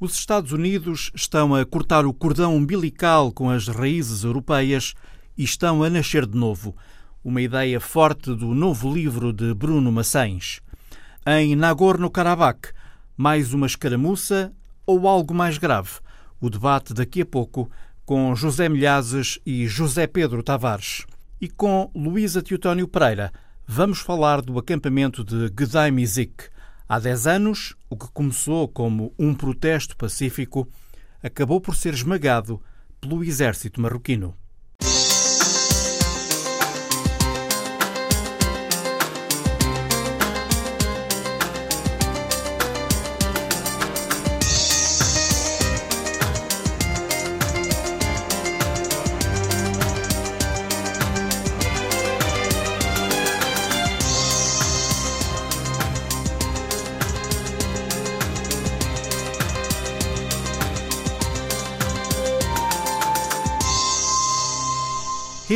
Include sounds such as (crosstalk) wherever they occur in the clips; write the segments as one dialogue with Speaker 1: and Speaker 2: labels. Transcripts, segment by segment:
Speaker 1: Os Estados Unidos estão a cortar o cordão umbilical com as raízes europeias e estão a nascer de novo. Uma ideia forte do novo livro de Bruno Maçães. Em Nagorno-Karabakh, mais uma escaramuça ou algo mais grave? O debate daqui a pouco com José Milhazes e José Pedro Tavares. E com Luísa Teotónio Pereira, vamos falar do acampamento de Gdaimizik. Há 10 anos, o que começou como um protesto pacífico acabou por ser esmagado pelo exército marroquino.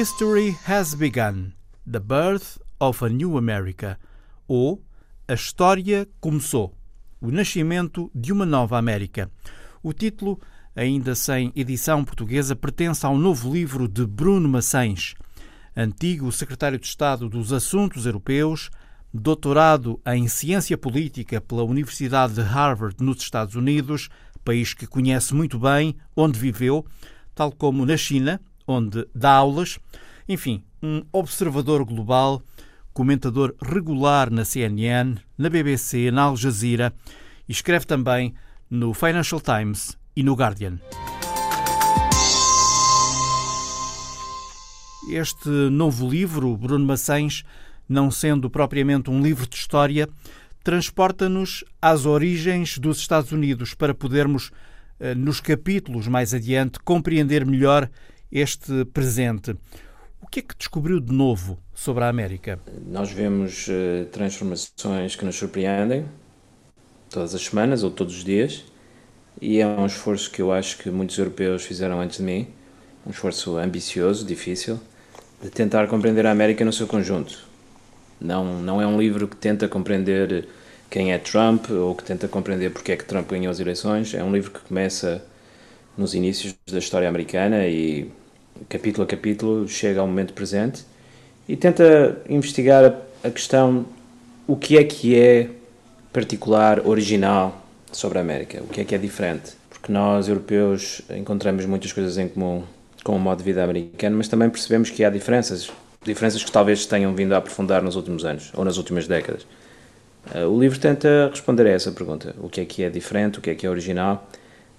Speaker 1: History Has Begun The Birth of a New America ou A História Começou O Nascimento de uma Nova América. O título, ainda sem edição portuguesa, pertence ao novo livro de Bruno Maçães, antigo secretário de Estado dos Assuntos Europeus, doutorado em Ciência Política pela Universidade de Harvard nos Estados Unidos, país que conhece muito bem, onde viveu, tal como na China onde dá aulas. Enfim, um observador global, comentador regular na CNN, na BBC, na Al Jazeera e escreve também no Financial Times e no Guardian. Este novo livro, Bruno Maçães, não sendo propriamente um livro de história, transporta-nos às origens dos Estados Unidos para podermos, eh, nos capítulos mais adiante, compreender melhor este presente. O que é que descobriu de novo sobre a América?
Speaker 2: Nós vemos uh, transformações que nos surpreendem todas as semanas ou todos os dias, e é um esforço que eu acho que muitos europeus fizeram antes de mim, um esforço ambicioso, difícil, de tentar compreender a América no seu conjunto. Não, não é um livro que tenta compreender quem é Trump ou que tenta compreender porque é que Trump ganhou as eleições. É um livro que começa nos inícios da história americana e capítulo a capítulo, chega ao momento presente e tenta investigar a questão o que é que é particular, original sobre a América, o que é que é diferente. Porque nós, europeus, encontramos muitas coisas em comum com o modo de vida americano, mas também percebemos que há diferenças, diferenças que talvez tenham vindo a aprofundar nos últimos anos ou nas últimas décadas. Uh, o livro tenta responder a essa pergunta: o que é que é diferente, o que é que é original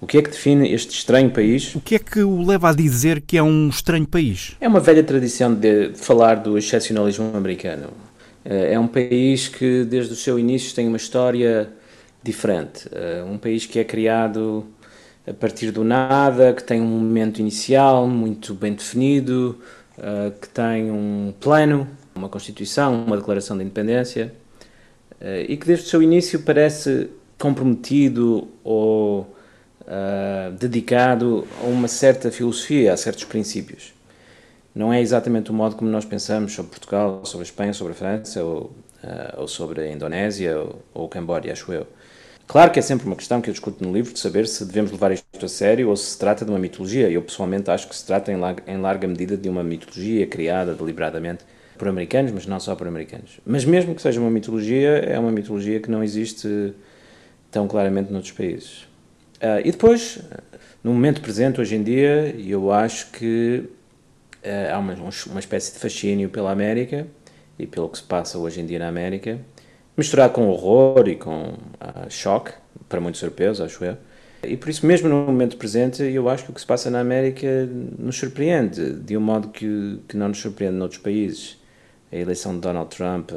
Speaker 2: o que é que define este estranho país?
Speaker 1: O que é que o leva a dizer que é um estranho país?
Speaker 2: É uma velha tradição de falar do excepcionalismo americano. Eh, é um país que, desde o seu início, tem uma história diferente. Eh, um país que é criado a partir do nada, que tem um momento inicial muito bem definido, eh, que tem um plano, uma constituição, uma declaração de independência e que, desde o seu início, parece comprometido ou uh, dedicado a uma certa filosofia, a certos princípios. Não é exatamente o modo como nós pensamos sobre Portugal, sobre a Espanha, sobre a França, ou, uh, ou sobre a Indonésia, ou, ou o Camboja, acho eu. Claro que é sempre uma questão que eu discuto no livro de saber se devemos levar isto a sério ou se se trata de uma mitologia. Eu pessoalmente acho que se trata em larga, em larga medida de uma mitologia criada deliberadamente por americanos, mas não só por americanos. Mas mesmo que seja uma mitologia, é uma mitologia que não existe tão claramente noutros países. Uh, e depois, no momento presente, hoje em dia, eu acho que uh, há uma, uma espécie de fascínio pela América e pelo que se passa hoje em dia na América, misturado com horror e com uh, choque, para muitos europeus, acho eu. E por isso, mesmo no momento presente, eu acho que o que se passa na América nos surpreende, de um modo que, que não nos surpreende noutros países. A eleição de Donald Trump,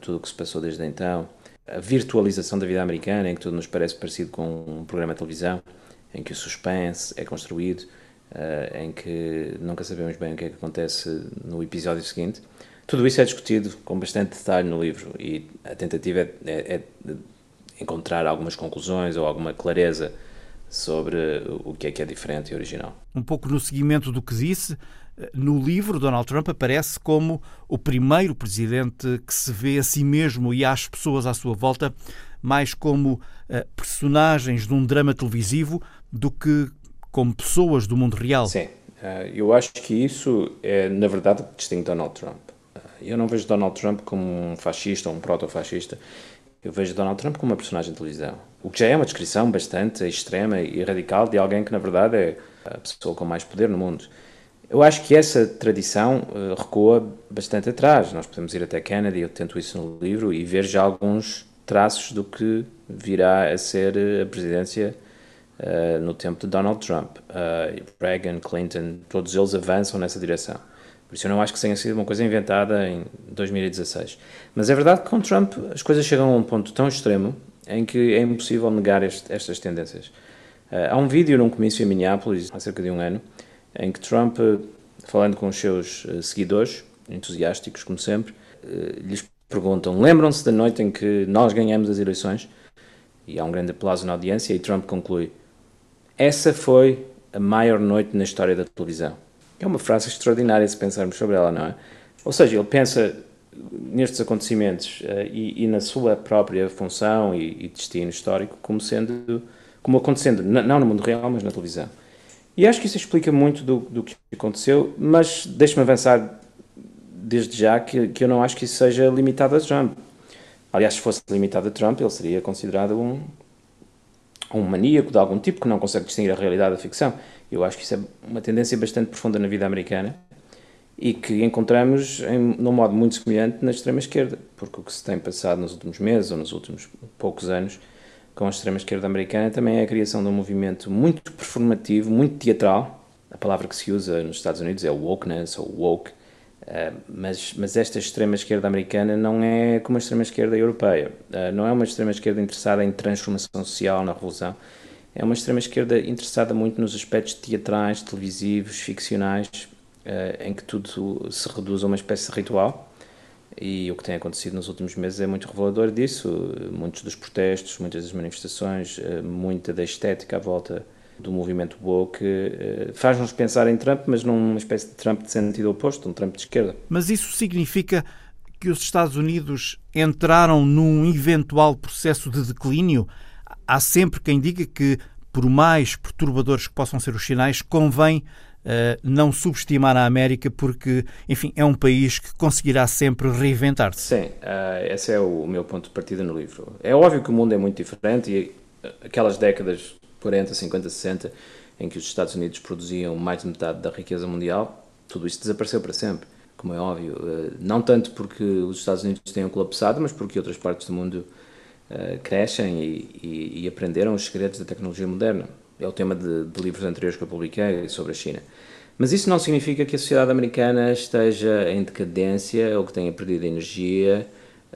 Speaker 2: tudo o que se passou desde então, a virtualização da vida americana, em que tudo nos parece parecido com um programa de televisão, em que o suspense é construído, uh, em que nunca sabemos bem o que é que acontece no episódio seguinte. Tudo isso é discutido com bastante detalhe no livro e a tentativa é, é, é encontrar algumas conclusões ou alguma clareza sobre o que é que é diferente e original.
Speaker 1: Um pouco no seguimento do que disse, no livro, Donald Trump aparece como o primeiro presidente que se vê a si mesmo e às pessoas à sua volta mais como uh, personagens de um drama televisivo do que como pessoas do mundo real.
Speaker 2: Sim, uh, eu acho que isso é, na verdade, o que distingue Donald Trump. Uh, eu não vejo Donald Trump como um fascista ou um proto-fascista. Eu vejo Donald Trump como uma personagem de televisão. O que já é uma descrição bastante extrema e radical de alguém que, na verdade, é a pessoa com mais poder no mundo. Eu acho que essa tradição uh, recua bastante atrás. Nós podemos ir até Kennedy, eu tento isso no livro, e ver já alguns traços do que virá a ser eh, a presidência uh, no tempo de Donald Trump. Uh, Reagan, Clinton, todos eles avançam nessa direção. Por isso eu não acho que tenha sido uma coisa inventada em 2016. Mas é verdade que com Trump as coisas chegam a um ponto tão extremo em que é impossível negar este, estas tendências. Uh, há um vídeo num comício em Minneapolis, há cerca de um ano, em que Trump, falando com os seus seguidores, entusiásticos como sempre, lhes perguntam: lembram-se da noite em que nós ganhamos as eleições? E há um grande aplauso na audiência e Trump conclui: essa foi a maior noite na história da televisão. É uma frase extraordinária se pensarmos sobre ela, não é? Ou seja, ele pensa nestes acontecimentos uh, e, e, na sua própria função e, e, destino histórico como sendo, como acontecendo, não no mundo real, mas na televisão. E acho que isso explica muito do, do que aconteceu, mas deixe-me avançar desde já que, que eu não acho que isso seja limitado a Trump. Aliás, se fosse limitado a Trump, ele seria considerado um, um maníaco de algum tipo que não consegue distinguir a realidade da ficção. Eu acho que isso é uma tendência bastante profunda na vida americana e que encontramos em, num modo muito semelhante na extrema-esquerda, porque o que se tem passado nos últimos meses ou nos últimos poucos anos com a extrema-esquerda americana também é a criação de um movimento muito performativo, muito teatral. A palavra que se usa nos Estados Unidos é wokeness ou woke, Uh, mas, mas esta extrema-esquerda americana não é como a extrema-esquerda europeia. Uh, não é uma extrema-esquerda interessada em transformação social, na revolução. É uma extrema-esquerda interessada muito nos aspectos teatrais, televisivos, ficcionais, uh, em que tudo se reduz a uma espécie de ritual. E o que tem acontecido nos últimos meses é muito revelador disso. Muitos dos protestos, muitas das manifestações, muita da estética à volta do movimento woke eh, faz-nos pensar em Trump, mas numa espécie de Trump de sentido oposto, um Trump de esquerda.
Speaker 1: Mas isso significa que os Estados Unidos entraram num eventual processo de declínio? Há sempre quem diga que, por mais perturbadores que possam ser os sinais, convém uh, não subestimar a América, porque, enfim, é um país que conseguirá sempre reinventar-se.
Speaker 2: Sim, uh, esse é o meu ponto de partida no livro. É óbvio que o mundo é muito diferente e aquelas décadas 40, 50, 60, em que os Estados Unidos produziam mais de metade da riqueza mundial, tudo isso desapareceu para sempre, como é óbvio. Eh, não tanto porque os Estados Unidos tenham colapsado, mas porque outras partes do mundo uh, crescem e, e, e, aprenderam os segredos da tecnologia moderna. É o tema de, de livros anteriores que eu publiquei sobre a China. Mas isso não significa que a sociedade americana esteja em decadência ou que tenha perdido energia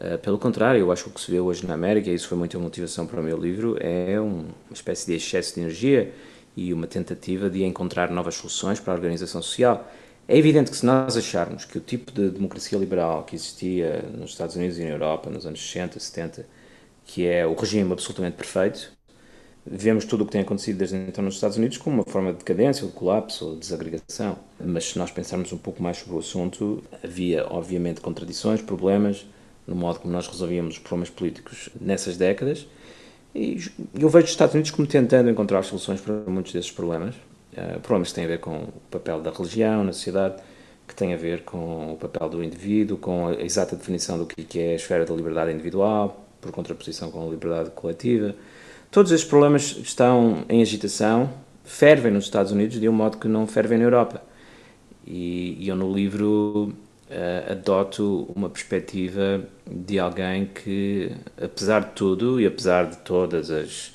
Speaker 2: eh, pelo contrário, eu acho que o que se vê hoje na América, e isso foi muita motivação para o meu livro, é uma espécie de excesso de energia e uma tentativa de encontrar novas soluções para a organização social. É evidente que se nós acharmos que o tipo de democracia liberal que existia nos Estados Unidos e na Europa nos anos 60, 70, que é o regime absolutamente perfeito, vemos tudo o que tem acontecido desde então nos Estados Unidos como uma forma de decadência, de colapso, ou de desagregação. Mas se nós pensarmos um pouco mais sobre o assunto, havia obviamente contradições, problemas, no modo como nós resolvíamos os problemas políticos nessas décadas. E eu vejo os Estados Unidos como tentando encontrar soluções para muitos desses problemas. Uh, problemas que têm a ver com o papel da religião na sociedade, que têm a ver com o papel do indivíduo, com a exata definição do que é a esfera da liberdade individual, por contraposição com a liberdade coletiva. Todos esses problemas estão em agitação, fervem nos Estados Unidos de um modo que não fervem na Europa. E, e eu no livro uh, adoto uma perspectiva de alguém que, apesar de tudo e apesar de todas as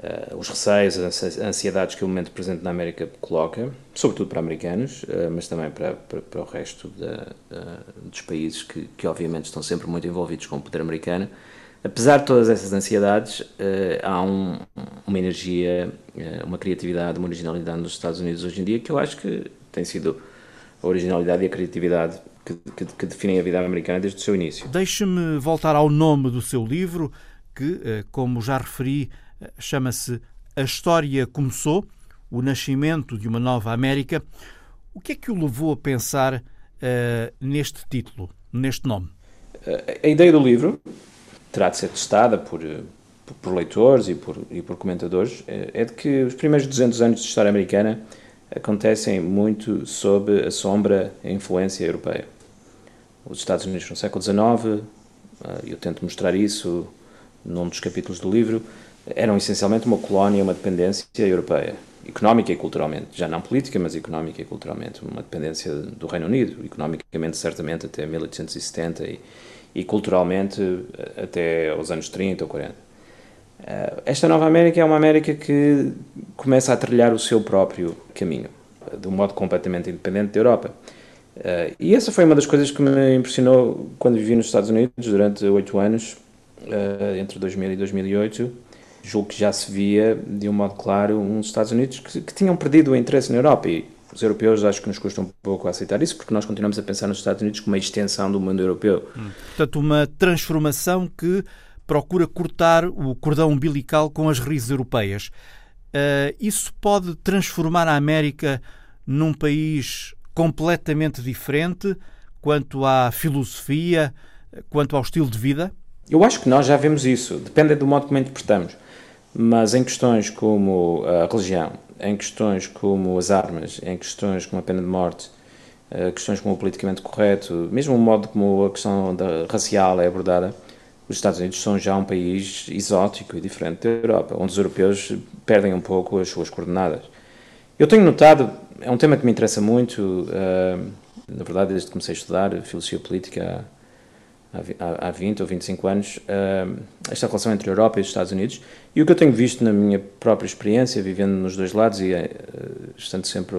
Speaker 2: uh, os receios, as ansiedades que o momento presente na América coloca, sobretudo para americanos, uh, mas também para, para, para o resto dos países que, que, obviamente, estão sempre muito envolvidos com o poder americano. Apesar de todas essas ansiedades, há um, uma energia, uma criatividade, uma originalidade nos Estados Unidos hoje em dia que eu acho que tem sido a originalidade e a criatividade que, que, que definem a vida americana desde o seu início.
Speaker 1: Deixe-me voltar ao nome do seu livro, que, eh, como já referi, eh, chama-se A História Começou, o Nascimento de uma Nova América. O que é que o levou a pensar uh, neste título, neste nome?
Speaker 2: A ideia do livro terá de ser testada por, por leitores e por, e por comentadores, é de que os primeiros 200 anos de história americana acontecem muito sob a sombra e a influência europeia. Os Estados Unidos no século XIX, eu tento mostrar isso num dos capítulos do livro, eram essencialmente uma colónia, uma dependência europeia, económica e culturalmente, já não política, mas económica e culturalmente, uma dependência do Reino Unido, economicamente certamente até 1870 e, e culturalmente até os anos 30 ou 40. Eh, esta nova América é uma América que começa a trilhar o seu próprio caminho, de um modo completamente independente da Europa. Eh, e essa foi uma das coisas que me impressionou quando vivi nos Estados Unidos durante oito anos, eh, entre 2000 e 2008. Julgo que já se via, de um modo claro, uns Estados Unidos que, que tinham perdido o interesse na Europa. E os europeus acho que nos custa um pouco aceitar isso, porque nós continuamos a pensar nos Estados Unidos como uma extensão do mundo europeu.
Speaker 1: Hum. Portanto, uma transformação que procura cortar o cordão umbilical com as raízes europeias. Uh, isso pode transformar a América num país completamente diferente quanto à filosofia, quanto ao estilo de vida?
Speaker 2: Eu acho que nós já vemos isso, depende do modo como interpretamos. Mas em questões como a religião, em questões como as armas, em questões como a pena de morte, eh, questões como o politicamente correto, mesmo o modo como a questão da racial é abordada, os Estados Unidos são já um país exótico e diferente da Europa, onde os europeus perdem um pouco as suas coordenadas. Eu tenho notado, é um tema que me interessa muito, uh, na verdade, desde que comecei a estudar filosofia política há, há 20 ou 25 anos, uh, esta relação entre a Europa e os Estados Unidos, e o que eu tenho visto na minha própria experiência, vivendo nos dois lados e uh, estando sempre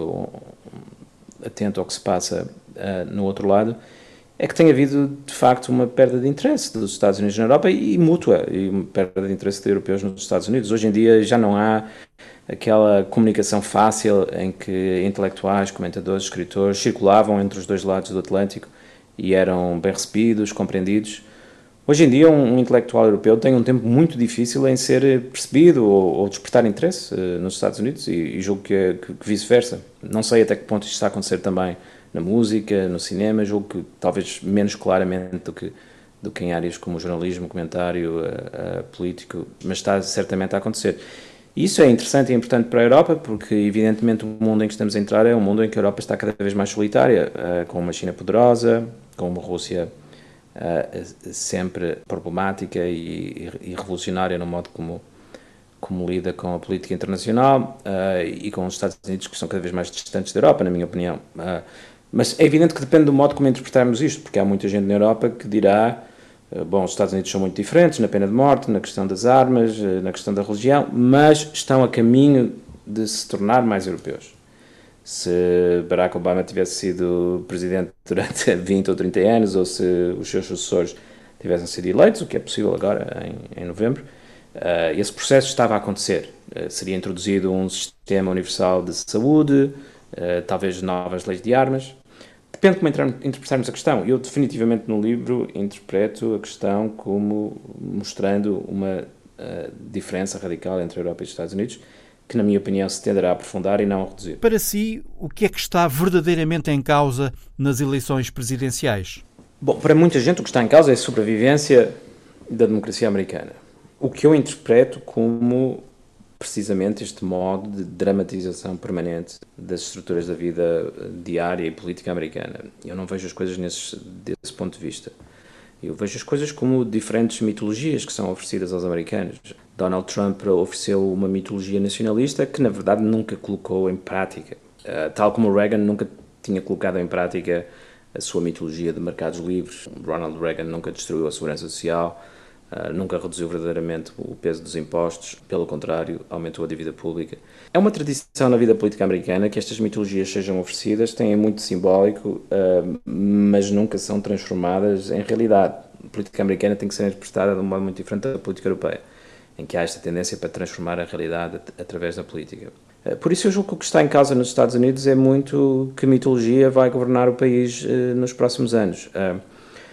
Speaker 2: atento ao que se passa no outro lado, é que tem havido, de facto, uma perda de interesse dos Estados Unidos na Europa e, mútua, e uma perda de interesse de europeus nos Estados Unidos. Hoje em dia já não há aquela comunicação fácil em que intelectuais, comentadores, escritores circulavam entre os dois lados do Atlântico e eram bem recebidos, compreendidos. Hoje em dia, um, intelectual europeu tem um tempo muito difícil em ser percebido ou, ou despertar interesse uh, nos Estados Unidos e, e julgo que, que, que vice-versa. Não sei até que ponto isto está a acontecer também na música, no cinema, julgo que talvez menos claramente do que, do que em áreas como o jornalismo, comentário, a, a político, mas está certamente a acontecer. Isso é interessante e importante para a Europa, porque evidentemente o mundo em que estamos a entrar é um mundo em que a Europa está cada vez mais solitária, com uma China poderosa, com uma Rússia uh, sempre problemática e, e, revolucionária no modo como, como lida com a política internacional, uh, e com os Estados Unidos que são cada vez mais distantes da Europa, na minha opinião. Mas é evidente que depende do modo como interpretarmos isto, porque há muita gente na Europa que dirá: bom, os Estados Unidos são muito diferentes na pena de morte, na questão das armas, na questão da religião, mas estão a caminho de se tornar mais europeus. Se Barack Obama tivesse sido presidente durante (laughs) 20 ou 30 anos, ou se os seus sucessores tivessem sido eleitos, o que é possível agora, em, em novembro, uh, esse processo estava a acontecer. Uh, seria introduzido um sistema universal de saúde, uh, talvez novas leis de armas, Depende de como interpretarmos a questão. Eu, definitivamente, no livro, interpreto a questão como mostrando uma diferença radical entre a Europa e os Estados Unidos, que, na minha opinião, se tenderá a aprofundar e não a reduzir.
Speaker 1: Para si, o que é que está verdadeiramente em causa nas eleições presidenciais?
Speaker 2: Bom, para muita gente, o que está em causa é a sobrevivência da democracia americana. O que eu interpreto como precisamente este modo de dramatização permanente das estruturas da vida diária e política americana. Eu não vejo as coisas nesse, desse ponto de vista. Eu vejo as coisas como diferentes mitologias que são oferecidas aos americanos. Donald Trump ofereceu uma mitologia nacionalista que, na verdade, nunca colocou em prática. Uh, tal como Reagan nunca tinha colocado em prática a sua mitologia de mercados livres. Ronald Reagan nunca destruiu a segurança social. Uh, nunca reduziu verdadeiramente o peso dos impostos, pelo contrário, aumentou a dívida pública. É uma tradição na vida política americana que estas mitologias sejam oferecidas, têm muito simbólico, uh, mas nunca são transformadas em realidade. A política americana tem que ser interpretada de um modo muito diferente da política europeia, em que há esta tendência para transformar a realidade através da política. Uh, por isso, eu julgo que o que está em causa nos Estados Unidos é muito que mitologia vai governar o país nos próximos anos.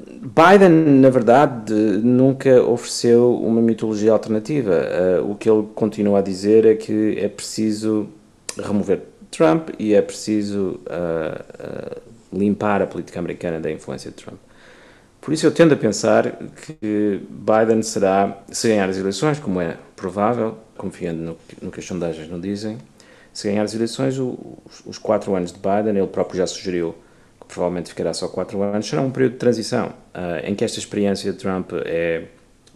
Speaker 2: Biden, na verdade, nunca ofereceu uma mitologia alternativa. Uh, o que ele continua a dizer é que é preciso remover Trump e é preciso uh, uh, limpar a política americana da influência de Trump. Por isso eu tendo a pensar que Biden será, se ganhar as eleições, como é provável, confiando no, no que as sondagens não dizem, se ganhar as eleições, os, os quatro anos de Biden, ele próprio já sugeriu que provavelmente ficará só quatro anos, será um período de transição, uh, em que esta experiência de Trump é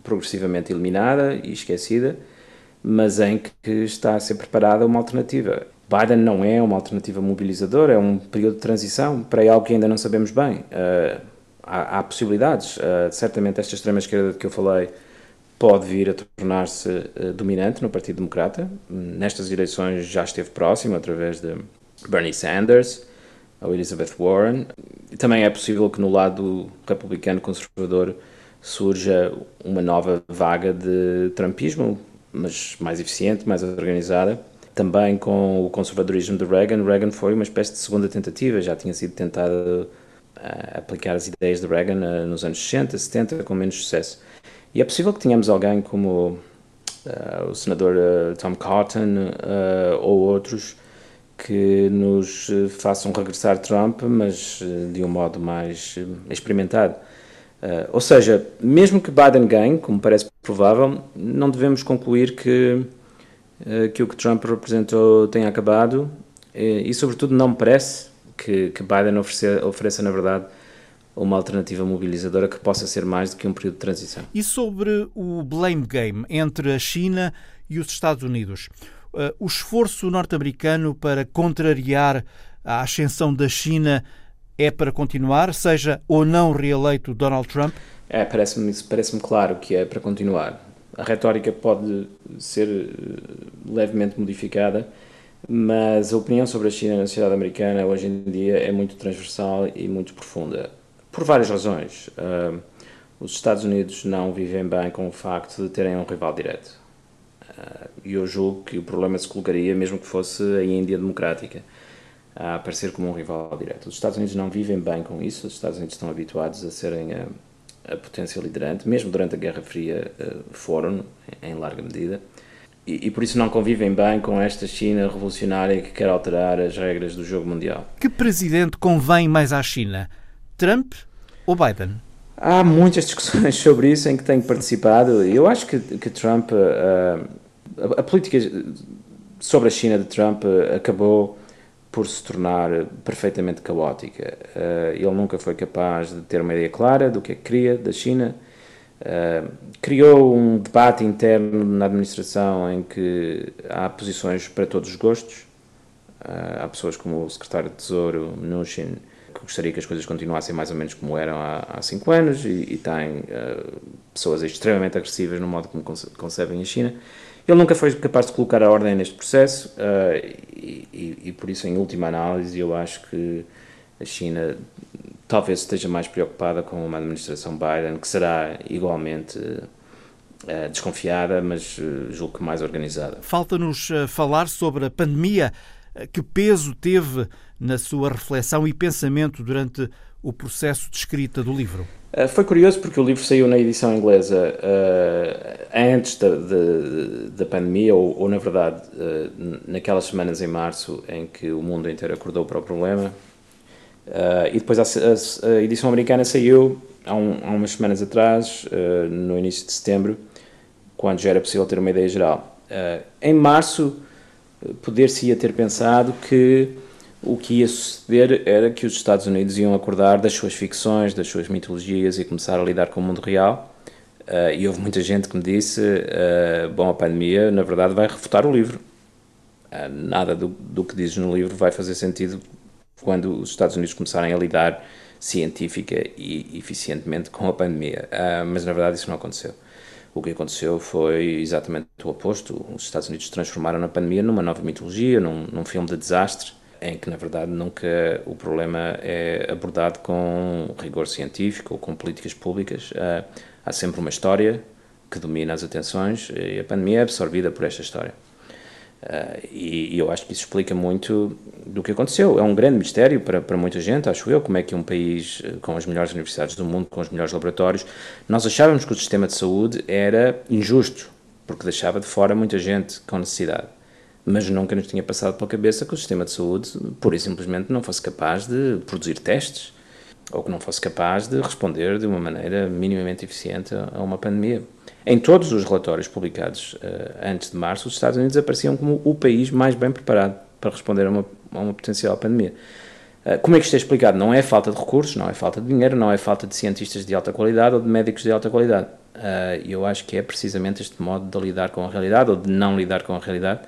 Speaker 2: progressivamente eliminada e esquecida, mas em que está a ser preparada uma alternativa. Biden não é uma alternativa mobilizadora, é um período de transição para algo que ainda não sabemos bem. Uh, há, há, possibilidades. Uh, certamente esta extrema-esquerda de que eu falei pode vir a tornar-se uh, dominante no Partido Democrata. Nestas eleições já esteve próximo através de Bernie Sanders ou Elizabeth Warren. Também é possível que no lado republicano conservador surja uma nova vaga de trumpismo, mas mais eficiente, mais organizada. Também com o conservadorismo de Reagan, Reagan foi uma espécie de segunda tentativa, já tinha sido tentado uh, aplicar as ideias de Reagan uh, nos anos 60, 70, com menos sucesso. E é possível que tenhamos alguém como uh, o senador Tom Cotton ou outros que nos façam regressar Trump, mas de um modo mais experimentado. Uh, ou seja, mesmo que Biden ganhe, como parece provável, não devemos concluir que, uh, que o que Trump representou tenha acabado e, e sobretudo, não me parece que, que Biden ofereça, ofereça, na verdade, uma alternativa mobilizadora que possa ser mais do que um período de transição.
Speaker 1: E sobre o blame game entre a China e os Estados Unidos? Uh, o esforço norte-americano para contrariar a ascensão da China é para continuar, seja ou não reeleito Donald Trump?
Speaker 2: É, parece-me parece claro que é para continuar. A retórica pode ser eh, levemente modificada, mas a opinião sobre a China na sociedade americana hoje em dia é muito transversal e muito profunda. Por várias razões. Uh, os Estados Unidos não vivem bem com o facto de terem um rival direto. Uh, e eu julgo que o problema se colocaria mesmo que fosse a Índia democrática a aparecer como um rival direto. Os Estados Unidos não vivem bem com isso, os Estados Unidos estão habituados a serem a, a potência liderante, mesmo durante a Guerra Fria uh, foram, em larga medida, e, e, por isso não convivem bem com esta China revolucionária que quer alterar as regras do jogo mundial.
Speaker 1: Que presidente convém mais à China, Trump ou Biden?
Speaker 2: Há muitas discussões sobre isso em que tenho participado. Eu acho que, que Trump, uh, a, a política sobre a China de Trump uh, acabou por se tornar perfeitamente caótica. Uh, ele nunca foi capaz de ter uma ideia clara do que é que queria da China. Uh, criou um debate interno na administração em que há posições para todos os gostos. Uh, há pessoas como o secretário de Tesouro, Mnuchin, que gostaria que as coisas continuassem mais ou menos como eram há, há cinco anos, e, e tem pessoas extremamente agressivas no modo como concebem a China. Ele nunca foi capaz de colocar a ordem neste processo uh, e, e, e, por isso, em última análise, eu acho que a China talvez esteja mais preocupada com uma administração Biden, que será igualmente uh, desconfiada, mas uh, julgo que mais organizada.
Speaker 1: Falta-nos falar sobre a pandemia. Que peso teve na sua reflexão e pensamento durante o processo de escrita do livro?
Speaker 2: Foi curioso porque o livro saiu na edição inglesa antes da, de, da pandemia, ou, ou na verdade, naquelas semanas em março em que o mundo inteiro acordou para o problema. E depois a, a, a, edição americana saiu há, um, há umas semanas atrás, no início de setembro, quando já era possível ter uma ideia geral. em março, poder-se-ia ter pensado que o que ia suceder era que os Estados Unidos iam acordar das suas ficções, das suas mitologias e começar a lidar com o mundo real. Uh, e houve muita gente que me disse: uh, bom, a pandemia, na verdade, vai refutar o livro. Uh, nada do, do que dizes no livro vai fazer sentido quando os Estados Unidos começarem a lidar científica e eficientemente com a pandemia. mas na verdade isso não aconteceu. O que aconteceu foi exatamente o oposto. Os Estados Unidos transformaram a pandemia numa nova mitologia, num, num filme de desastre em que, na verdade, nunca o problema é abordado com rigor científico ou com políticas públicas. Uh, há sempre uma história que domina as atenções e a pandemia é absorvida por esta história. Uh, e, e, eu acho que isso explica muito do que aconteceu. É um grande mistério para, para muita gente, acho eu, como é que um país eh, com as melhores universidades do mundo, com os melhores laboratórios, nós achávamos que o sistema de saúde era injusto, porque deixava de fora muita gente com necessidade mas nunca nos tinha passado pela cabeça que o sistema de saúde, pura e simplesmente, não fosse capaz de produzir testes. ou que não fosse capaz de responder de uma maneira minimamente eficiente a uma pandemia. Em todos os relatórios publicados uh, antes de março, os Estados Unidos apareciam como o país mais bem preparado para responder a uma, a uma potencial pandemia. Uh, como é que isto é explicado? Não é falta de recursos, não é falta de dinheiro, não é falta de cientistas de alta qualidade ou de médicos de alta qualidade. Uh, eu acho que é precisamente este modo de lidar com a realidade ou de não lidar com a realidade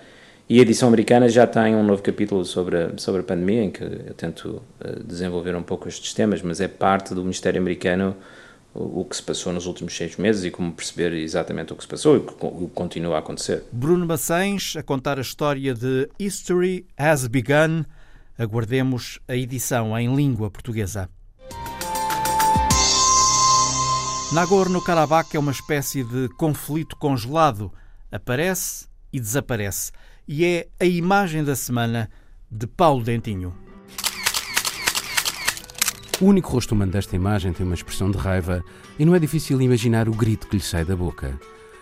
Speaker 2: e a edição americana já tem um novo capítulo sobre a, sobre a pandemia, em que eu tento uh, desenvolver um pouco estes temas, mas é parte do Ministério americano o, que se passou nos últimos seis meses e como perceber exatamente o que se passou e o que, continua a acontecer.
Speaker 1: Bruno Maçães a contar a história de History Has Begun. Aguardemos a edição em língua portuguesa. Nagorno-Karabakh é uma espécie de conflito congelado. Aparece e desaparece e é a imagem da semana de Paulo Dentinho.
Speaker 3: O único rosto humano desta imagem tem uma expressão de raiva e não é difícil imaginar o grito que lhe sai da boca.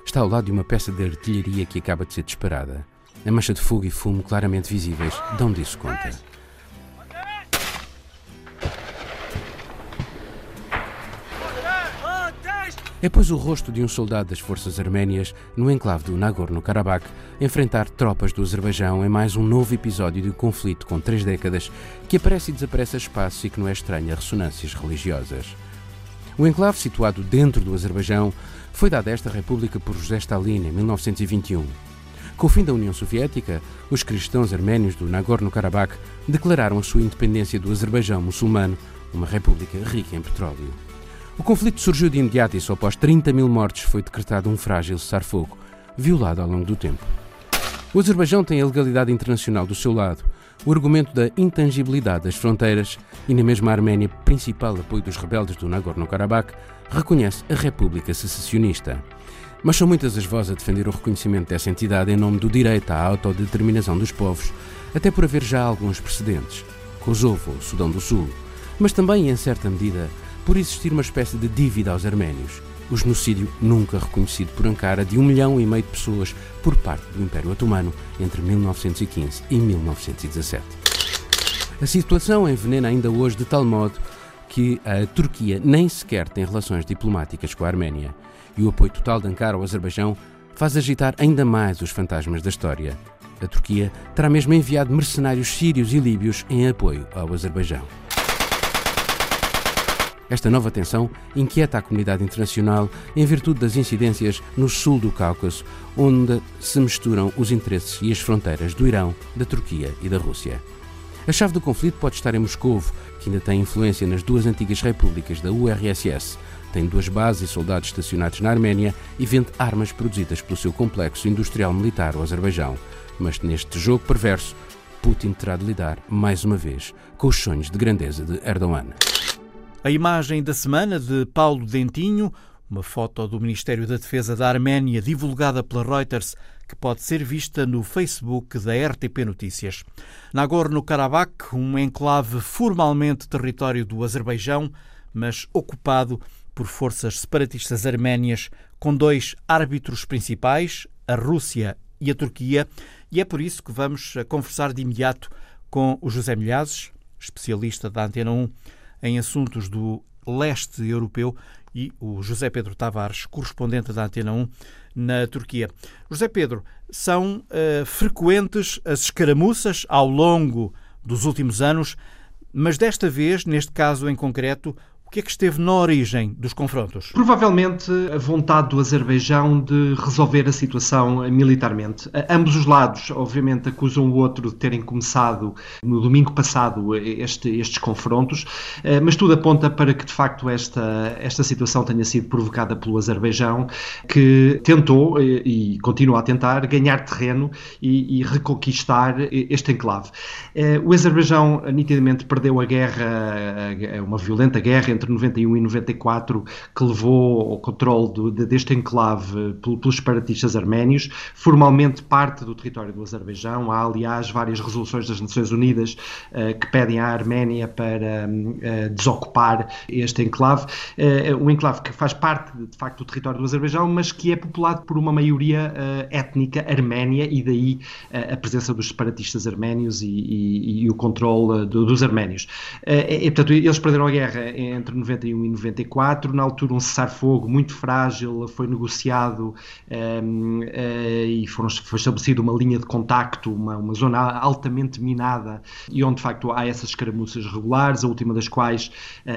Speaker 3: Está ao lado de uma peça de artilharia que acaba de ser disparada. A mancha de fogo e fumo claramente visíveis dão disso conta. É pois o rosto de um soldado das forças arménias no enclave do Nagorno-Karabakh enfrentar tropas do Azerbaijão em mais um novo episódio de conflito com três décadas que aparece e desaparece a espaço e que não é estranho a ressonâncias religiosas. O enclave, situado dentro do Azerbaijão, foi dado a esta república por José Stalin em 1921. Com o fim da União Soviética, os cristãos arménios do Nagorno-Karabakh declararam a sua independência do Azerbaijão muçulmano, uma república rica em petróleo. O conflito surgiu de imediato e só após 30 mil mortes foi decretado um frágil cessar-fogo, violado ao longo do tempo. O Azerbaijão tem a legalidade internacional do seu lado, o argumento da intangibilidade das fronteiras e na mesma Arménia, principal apoio dos rebeldes do Nagorno-Karabakh, reconhece a República Secessionista. Mas são muitas as vozes a defender o reconhecimento dessa entidade em nome do direito à autodeterminação dos povos, até por haver já alguns precedentes, Kosovo Sudão do Sul, mas também, em certa medida, por existir uma espécie de dívida aos arménios, o genocídio nunca reconhecido por Ankara de um milhão e meio de pessoas por parte do Império Otomano entre 1915 e 1917. A situação envenena ainda hoje de tal modo que a Turquia nem sequer tem relações diplomáticas com a Arménia e o apoio total de Ankara ao Azerbaijão faz agitar ainda mais os fantasmas da história. A Turquia terá mesmo enviado mercenários sírios e líbios em apoio ao Azerbaijão. Esta nova tensão inquieta a comunidade internacional em virtude das incidências no sul do Cáucaso, onde se misturam os interesses e as fronteiras do Irão, da Turquia e da Rússia. A chave do conflito pode estar em Moscou, que ainda tem influência nas duas antigas repúblicas da URSS, tem duas bases e soldados estacionados na Arménia e vende armas produzidas pelo seu complexo industrial militar, o Azerbaijão. Mas neste jogo perverso, Putin terá de lidar, mais uma vez, com os sonhos de grandeza de Erdogan.
Speaker 1: A imagem da semana de Paulo Dentinho, uma foto do Ministério da Defesa da Arménia divulgada pela Reuters, que pode ser vista no Facebook da RTP Notícias. Nagorno-Karabakh, um enclave formalmente território do Azerbaijão, mas ocupado por forças separatistas arménias com dois árbitros principais, a Rússia e a Turquia, e é por isso que vamos conversar de imediato com o José Milhazes, especialista da Antena 1 em assuntos do leste europeu e o José Pedro Tavares, correspondente da Antena 1 na Turquia. José Pedro, são uh, frequentes as escaramuças ao longo dos últimos anos, mas desta vez, neste caso em concreto, que é que esteve na origem dos confrontos?
Speaker 4: Provavelmente a vontade do Azerbaijão de resolver a situação militarmente. Ambos os lados, obviamente, acusam o outro de terem começado no domingo passado este, estes confrontos, eh, mas tudo aponta para que, de facto, esta, esta situação tenha sido provocada pelo Azerbaijão, que tentou eh, e continua a tentar ganhar terreno e, e reconquistar este enclave. Eh, o Azerbaijão nitidamente perdeu a guerra, uma violenta guerra entre entre 91 e 94 que levou ao controle do, deste enclave pelos separatistas arménios, formalmente parte do território do Azerbaijão. Há, aliás, várias resoluções das Nações Unidas que pedem à Arménia para uh, desocupar este enclave. Um enclave que faz parte, de facto, do território do Azerbaijão, mas que é populado por uma maioria étnica arménia e daí a presença dos separatistas arménios e, e, o controle do, dos arménios. E, portanto, eles perderam a guerra entre 91 e 94, na altura um cessar-fogo muito frágil foi negociado um, uh, e foram, foi estabelecida uma linha de contacto, uma, uma zona altamente minada e onde de facto há essas escaramuças regulares, a última das quais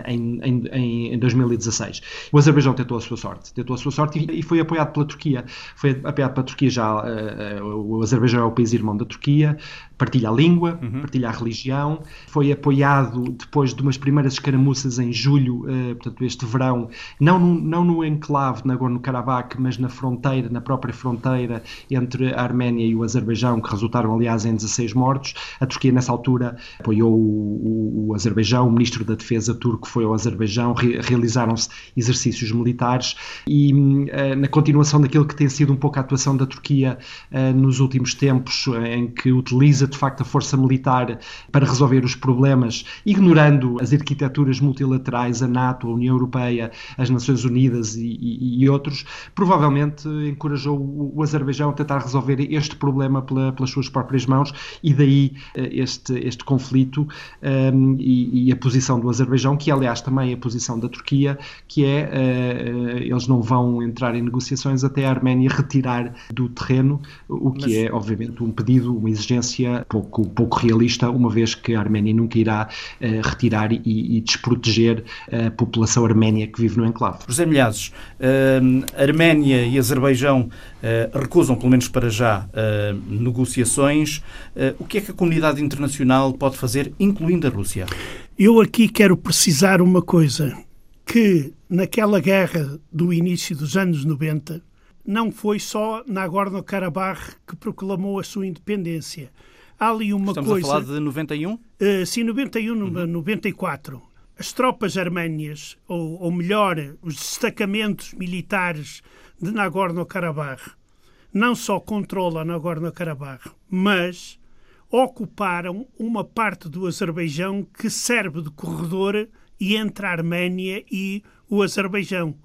Speaker 4: em, em, em 2016. O Azerbaijão tentou a sua sorte, tentou a sua sorte e, e foi apoiado pela Turquia. Foi apoiado pela Turquia já, uh, o Azerbaijão é o país irmão da Turquia, partilha a língua, uhum. partilha a religião, foi apoiado depois de umas primeiras escaramuças em julho, uh, portanto este verão, não no, não no enclave Nagorno-Karabakh, mas na fronteira, na própria fronteira entre a Arménia e o Azerbaijão, que resultaram aliás em 16 mortos. A Turquia nessa altura apoiou o, o, o Azerbaijão, o ministro da Defesa turco foi ao Azerbaijão, re, realizaram-se exercícios militares e uh, na continuação daquilo que tem sido um pouco a atuação da Turquia uh, nos últimos tempos, em que utiliza utiliza de facto a força militar para resolver os problemas, ignorando as arquiteturas multilaterais, a NATO, a União Europeia, as Nações Unidas e, e, e outros, provavelmente encorajou o, o, Azerbaijão a tentar resolver este problema pela, pelas suas próprias mãos e daí eh, este, este conflito um, ehm, e, e, a posição do Azerbaijão, que aliás também é a posição da Turquia, que é uh, eles não vão entrar em negociações até a Arménia retirar do terreno, o que Mas... é obviamente um pedido, uma exigência pouco, pouco realista, uma vez que a Arménia nunca irá uh, retirar e, e, desproteger a população arménia que vive no enclave.
Speaker 1: José Milhazes, uh, Arménia e Azerbaijão uh, recusam, pelo menos para já, negociações. o que é que a comunidade internacional pode fazer, incluindo a Rússia?
Speaker 5: Eu aqui quero precisar uma coisa, que naquela guerra do início dos anos 90, não foi só Nagorno-Karabakh que proclamou a sua independência. Há ali uma
Speaker 1: Estamos
Speaker 5: coisa.
Speaker 1: Estamos a falar de 91? Uh,
Speaker 5: eh, sim, 91, uhum. 94. As tropas arménias, ou, ou melhor, os destacamentos militares de Nagorno-Karabakh, não só controlam Nagorno-Karabakh, mas ocuparam uma parte do Azerbaijão que serve de corredor entre a Arménia e o Azerbaijão.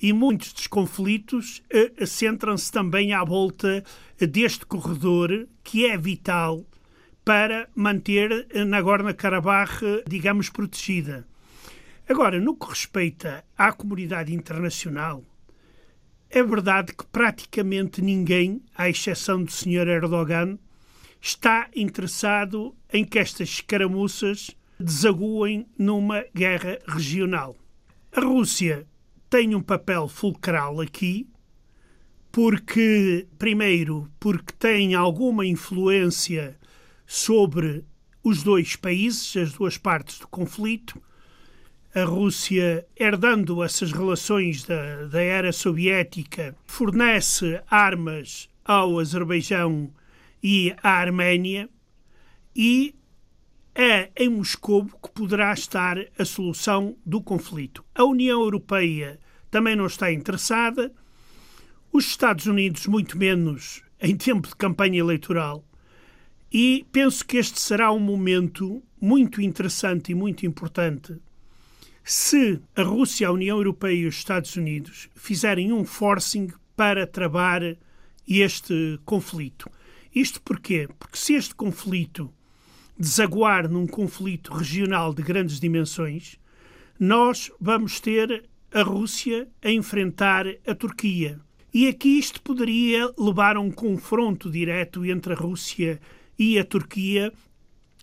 Speaker 5: E muitos dos conflitos centram-se também à volta deste corredor, que é vital para manter Nagorno-Karabakh, digamos, protegida. Agora, no que respeita à comunidade internacional, é verdade que praticamente ninguém, à exceção do Sr. Erdogan, está interessado em que estas escaramuças desaguem numa guerra regional. A Rússia tem um papel fulcral aqui, porque, primeiro, porque tem alguma influência sobre os dois países, as duas partes do conflito. A Rússia, herdando essas relações da, da era soviética, fornece armas ao Azerbaijão e à Arménia e é em Moscou que poderá estar a solução do conflito. A União Europeia também não está interessada, os Estados Unidos, muito menos em tempo de campanha eleitoral, e penso que este será um momento muito interessante e muito importante se a Rússia, a União Europeia e os Estados Unidos fizerem um forcing para travar este conflito. Isto porquê? Porque se este conflito desaguar num conflito regional de grandes dimensões, nós vamos ter a Rússia a enfrentar a Turquia. E aqui isto poderia levar a um confronto direto entre a Rússia e a Turquia,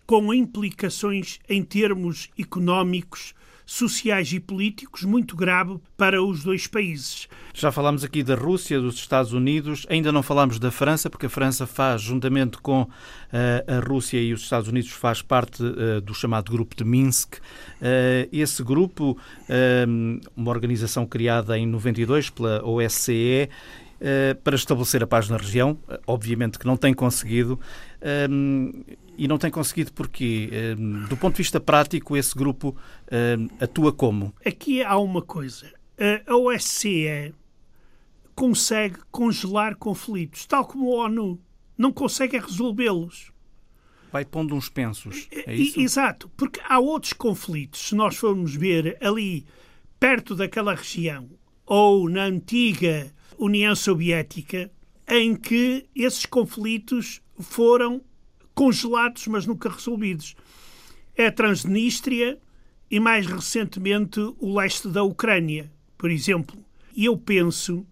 Speaker 5: com implicações em termos económicos, sociais e políticos muito grave para os dois países.
Speaker 1: Já falámos aqui da Rússia, dos Estados Unidos, ainda não falámos da França, porque a França faz, juntamente com uh, a Rússia e os Estados Unidos, faz parte uh, do chamado Grupo de Minsk. Uh, esse grupo, uma organização criada em 92 pela OSCE, para estabelecer a paz na região. Obviamente que não tem conseguido. E não tem conseguido porque, do ponto de vista prático, esse grupo atua como?
Speaker 5: Aqui há uma coisa. A OSCE consegue congelar conflitos, tal como a ONU. Não consegue resolvê-los.
Speaker 1: Vai pondo uns pensos. É isso?
Speaker 5: Exato, porque há outros conflitos. Se nós formos ver ali perto daquela região ou na antiga União Soviética, em que esses conflitos foram congelados, mas nunca resolvidos. É a Transnistria e, mais recentemente, o leste da Ucrânia, por exemplo. E eu penso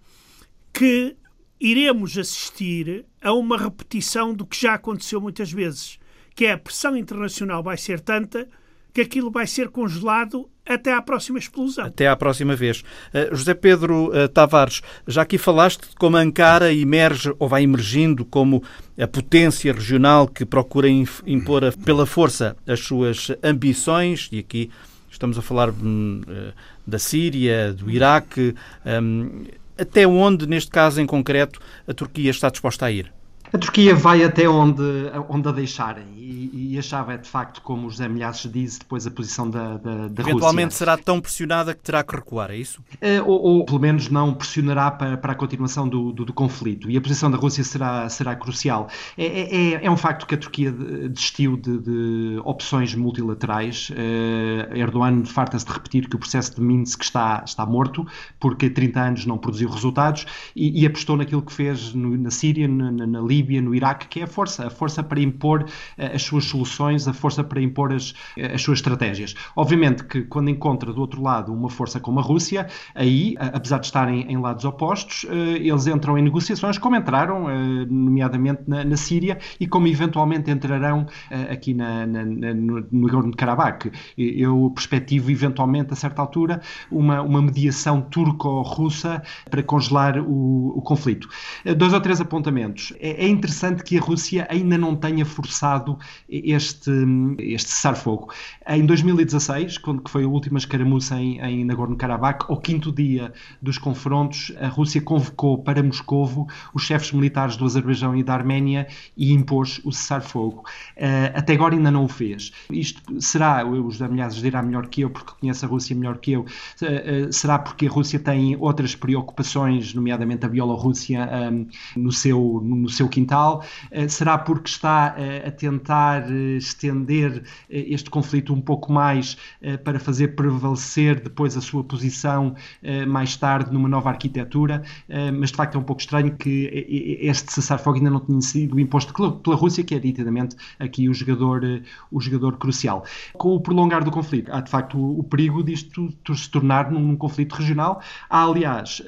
Speaker 5: que iremos assistir a uma repetição do que já aconteceu muitas vezes, que é a pressão internacional vai ser tanta que aquilo vai ser congelado até à próxima explosão.
Speaker 1: Até à próxima vez. Uh, José Pedro uh, Tavares, já aqui falaste de como Ankara emerge ou vai emergindo como a potência regional que procura impor a, pela força as suas ambições, e aqui estamos a falar hum, uh, da Síria, do Iraque. Um, até onde, neste caso em concreto, a Turquia está disposta a ir?
Speaker 4: A Turquia vai até onde, onde a deixarem e, e achava de facto, como o José Milhazes disse, depois a posição da, da, da
Speaker 1: Eventualmente será tão pressionada que terá que recuar, é isso?
Speaker 4: Uh, ou, ou, pelo menos não pressionará para, para a continuação do, do, do, conflito e a posição da Rússia será, será crucial. É, é, é, é um facto que a Turquia desistiu de, de opções multilaterais. Uh, Erdogan farta-se de repetir que o processo de Minsk está, está morto porque 30 anos não produziu resultados e, e apostou naquilo que fez no, na Síria, na, na Líbia Líbia, no Iraque, que é a força, a força para impor uh, as suas soluções, a força para impor as, uh, as suas estratégias. Obviamente que quando encontra do outro lado uma força como a Rússia, aí, apesar de estarem em lados opostos, eles entram em negociações, como entraram, nomeadamente na, na, Síria, e como eventualmente entrarão aqui na, na, no, no Nagorno-Karabakh. Eu perspectivo eventualmente, a certa altura, uma, uma mediação turco-russa para congelar o, o conflito. Dois ou três apontamentos. É, é interessante que a Rússia ainda não tenha forçado este, este cessar-fogo. Em 2016, quando foi a última escaramuça em, em Nagorno-Karabakh, ao quinto dia dos confrontos, a Rússia convocou para Moscovo os chefes militares do Azerbaijão e da Arménia e impôs o cessar-fogo. Uh, até agora ainda não o fez. Isto será, os da Milhares dirá melhor que eu, porque conhece a Rússia melhor que eu, uh, uh, será porque a Rússia tem outras preocupações, nomeadamente a Bielorrússia, um, no, seu, no seu quintal? será porque está a tentar estender este conflito um pouco mais para fazer prevalecer depois a sua posição mais tarde numa nova arquitetura? mas de facto é um pouco estranho que este cessar-fogo ainda não tenha sido imposto pela Rússia, que é nitidamente aqui o jogador, o jogador crucial. Com o prolongar do conflito, há de facto o, perigo disto se tornar num conflito regional. Há, aliás,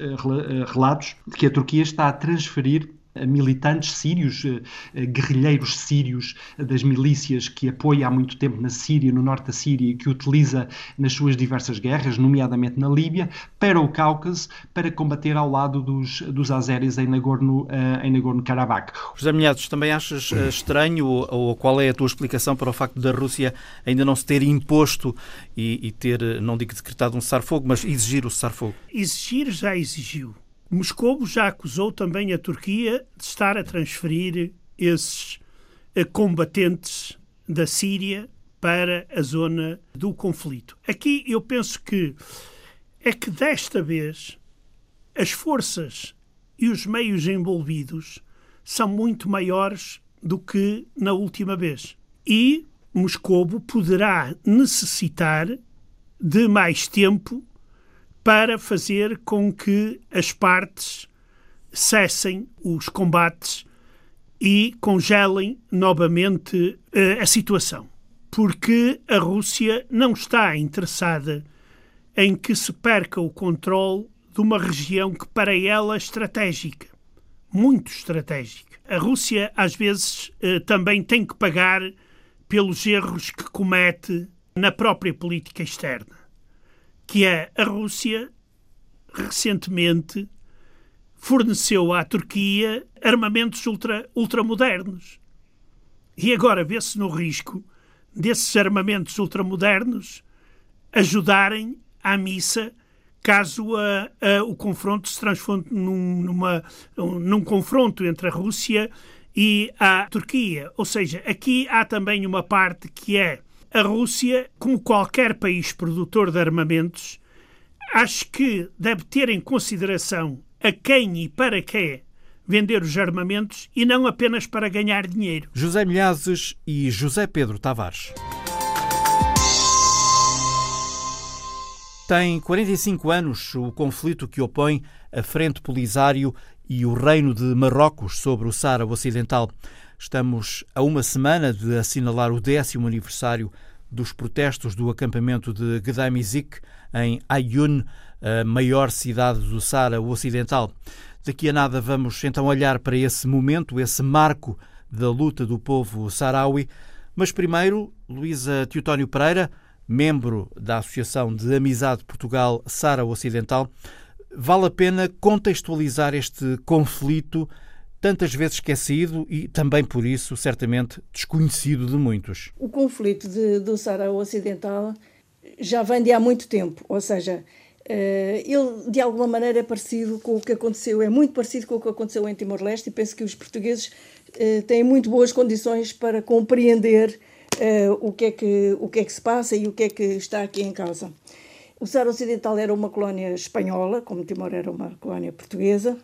Speaker 4: relatos de que a Turquia está a transferir militantes sírios, eh, eh, guerrilheiros sírios das milícias que apoia há muito tempo na Síria, no norte da Síria, e que utiliza nas suas diversas guerras, nomeadamente na Líbia, para o Cáucaso, para combater ao lado dos, dos azeris em Nagorno, eh, em Nagorno-Karabakh.
Speaker 1: José Milhados, também achas estranho, ou, ou, qual é a tua explicação para o facto da Rússia ainda não se ter imposto e, e ter, não digo decretado um cessar-fogo, mas exigir o cessar-fogo?
Speaker 5: Exigir já exigiu Moscou já acusou também a Turquia de estar a transferir esses eh, combatentes da Síria para a zona do conflito. Aqui eu penso que é que desta vez as forças e os meios envolvidos são muito maiores do que na última vez. E Moscou poderá necessitar de mais tempo para fazer com que as partes cessem os combates e congelem novamente uh, a situação. Porque a Rússia não está interessada em que se perca o controle de uma região que para ela é estratégica, muito estratégica. A Rússia às vezes uh, também tem que pagar pelos erros que comete na própria política externa que é a Rússia recentemente forneceu à Turquia armamentos ultra, ultramodernos. E agora vê-se no risco desses armamentos ultramodernos ajudarem à missa caso a, a, o confronto se transforme num, numa, num confronto entre a Rússia e a Turquia. Ou seja, aqui há também uma parte que é a Rússia, como qualquer país produtor de armamentos, acho que deve ter em consideração a quem e para quê vender os armamentos e não apenas para ganhar dinheiro.
Speaker 1: José Milhazes e José Pedro Tavares. Tem 45 anos o conflito que opõe a Frente Polisário e o Reino de Marrocos sobre o Sara Ocidental. Estamos a uma semana de assinalar o décimo aniversário dos protestos do acampamento de Gdaimizik, em Ayyun, a maior cidade do Sara Ocidental. Daqui a nada vamos então olhar para esse momento, esse marco da luta do povo saraui. Mas primeiro, Luísa Teotónio Pereira, membro da Associação de Amizade Portugal Sara Ocidental, vale a pena contextualizar este conflito tantas vezes esquecido e também por isso certamente desconhecido de muitos.
Speaker 6: O conflito de, do Sara Ocidental já vem de há muito tempo, ou seja, eh, ele de alguma maneira é parecido com o que aconteceu, é muito parecido com o que aconteceu em Timor-Leste e penso que os portugueses eh, têm muito boas condições para compreender eh, o, que é que, o que é que se passa e o que é que está aqui em causa. O Saara Ocidental era uma colónia espanhola, como Timor era uma colónia portuguesa.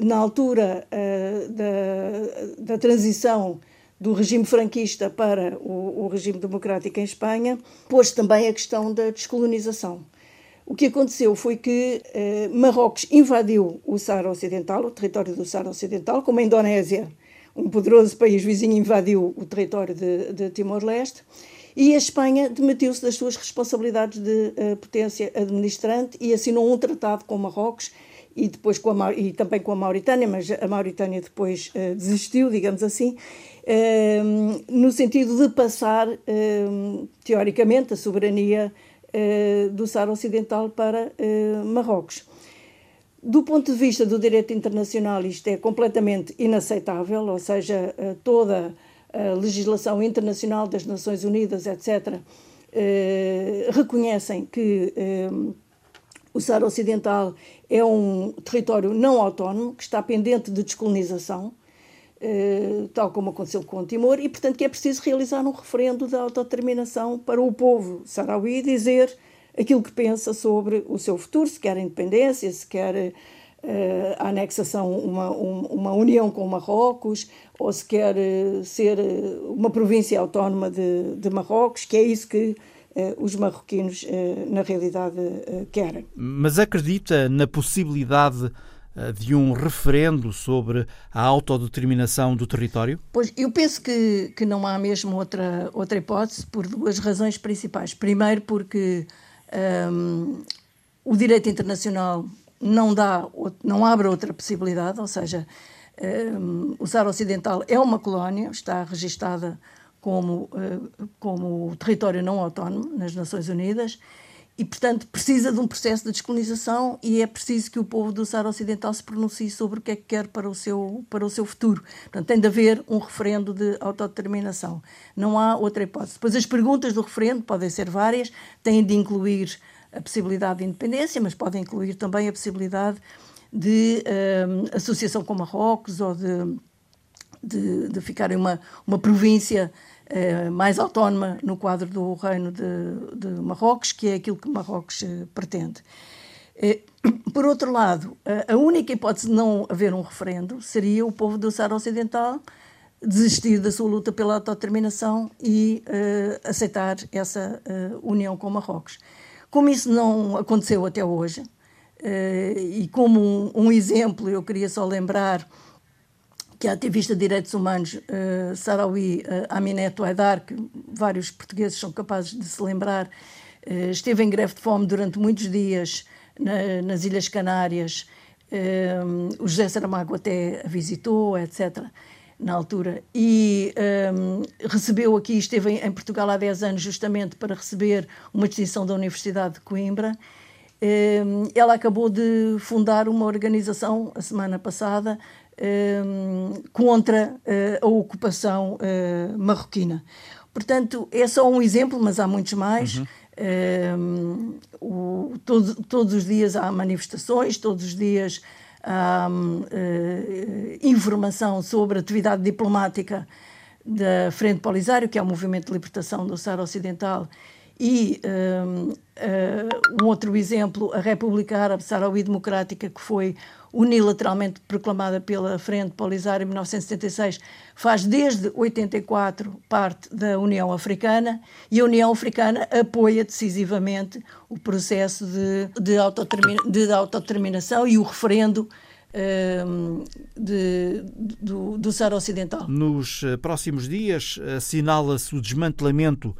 Speaker 6: Na altura uh, da, da transição do regime franquista para o, o regime democrático em Espanha, pôs também a questão da descolonização. O que aconteceu foi que eh, Marrocos invadiu o Saara Ocidental, o território do Saara Ocidental, como a Indonésia, um poderoso país vizinho, invadiu o território de, de Timor-Leste, e a Espanha demitiu-se das suas responsabilidades de uh, potência administrante e assinou um tratado com Marrocos e depois com a, e também com a Mauritânia, mas a Mauritânia depois uh, desistiu, digamos assim, uh, no sentido de passar, teoricamente, a soberania do Saara Ocidental para Marrocos. Do ponto de vista do direito internacional, isto é completamente inaceitável, ou seja, toda a legislação internacional das Nações Unidas, etc., eh, reconhecem que eh, o Saara Ocidental é um território não autónomo, que está pendente de descolonização, eh, tal como aconteceu com o Timor, e, portanto, que é preciso realizar um referendo de autodeterminação para o povo sarauí dizer aquilo que pensa sobre o seu futuro, se quer independência, se quer uh, a anexação, uma, uma união com Marrocos, ou se quer uh, ser eh, uma província autónoma de, de Marrocos, que é isso que os marroquinos, na realidade, querem.
Speaker 1: Mas acredita na possibilidade de um referendo sobre a autodeterminação do território?
Speaker 6: Pois, eu penso que, que não há mesmo outra, outra hipótese por duas razões principais. Primeiro, porque um, o direito internacional não dá, não abre outra possibilidade, ou seja, um, eh, o Saara Ocidental é uma colónia, está registada como, uh, como território não autónomo nas Nações Unidas e, portanto, precisa de um processo de descolonização e é preciso que o povo do Saara Ocidental se pronuncie sobre o que é que quer para o seu, para o seu futuro. Portanto, tem de haver um referendo de autodeterminação. Não há outra hipótese. Depois, as perguntas do referendo podem ser várias, têm de incluir a possibilidade de independência, mas pode incluir também a possibilidade de uh, associação com Marrocos ou de, de, de ficar uma, uma província mais autónoma no quadro do Reino de, de Marrocos, que é aquilo que Marrocos uh, pretende. (clears throat) Por outro lado, a única hipótese de não haver um referendo seria o povo do Saara Ocidental desistir da sua luta pela autodeterminação e uh, aceitar essa uh, união com Marrocos. Como isso não aconteceu até hoje, uh, e como um, um, exemplo, eu queria só lembrar que a ativista de direitos humanos uh, Sarawi uh, Aminé Haidar, que vários portugueses são capazes de se lembrar, uh, esteve em greve de fome durante muitos dias na, nas Ilhas Canárias. o José Saramago até a visitou, etc na altura, e um, recebeu aqui, esteve em, em, Portugal há 10 anos justamente para receber uma distinção da Universidade de Coimbra. Ela acabou de fundar uma organização, a semana passada, contra uh, a ocupação uh, marroquina. Portanto, é só um exemplo, mas há muitos mais. Uhum. Um, o, todo, todos os dias há manifestações, todos os dias há um, uh, informação sobre a atividade diplomática da Frente Polisário, que é o Movimento de Libertação do Saara Ocidental, e um, uh, um outro exemplo, a República Árabe Saharaui Democrática, que foi unilateralmente proclamada pela Frente Polisário em 1976, faz desde 84 parte da União Africana e a União Africana apoia decisivamente o processo de, de, autodetermina, de autodeterminação e o referendo um, de, do, do Saara Ocidental.
Speaker 1: Nos eh, próximos dias assinala-se o desmantelamento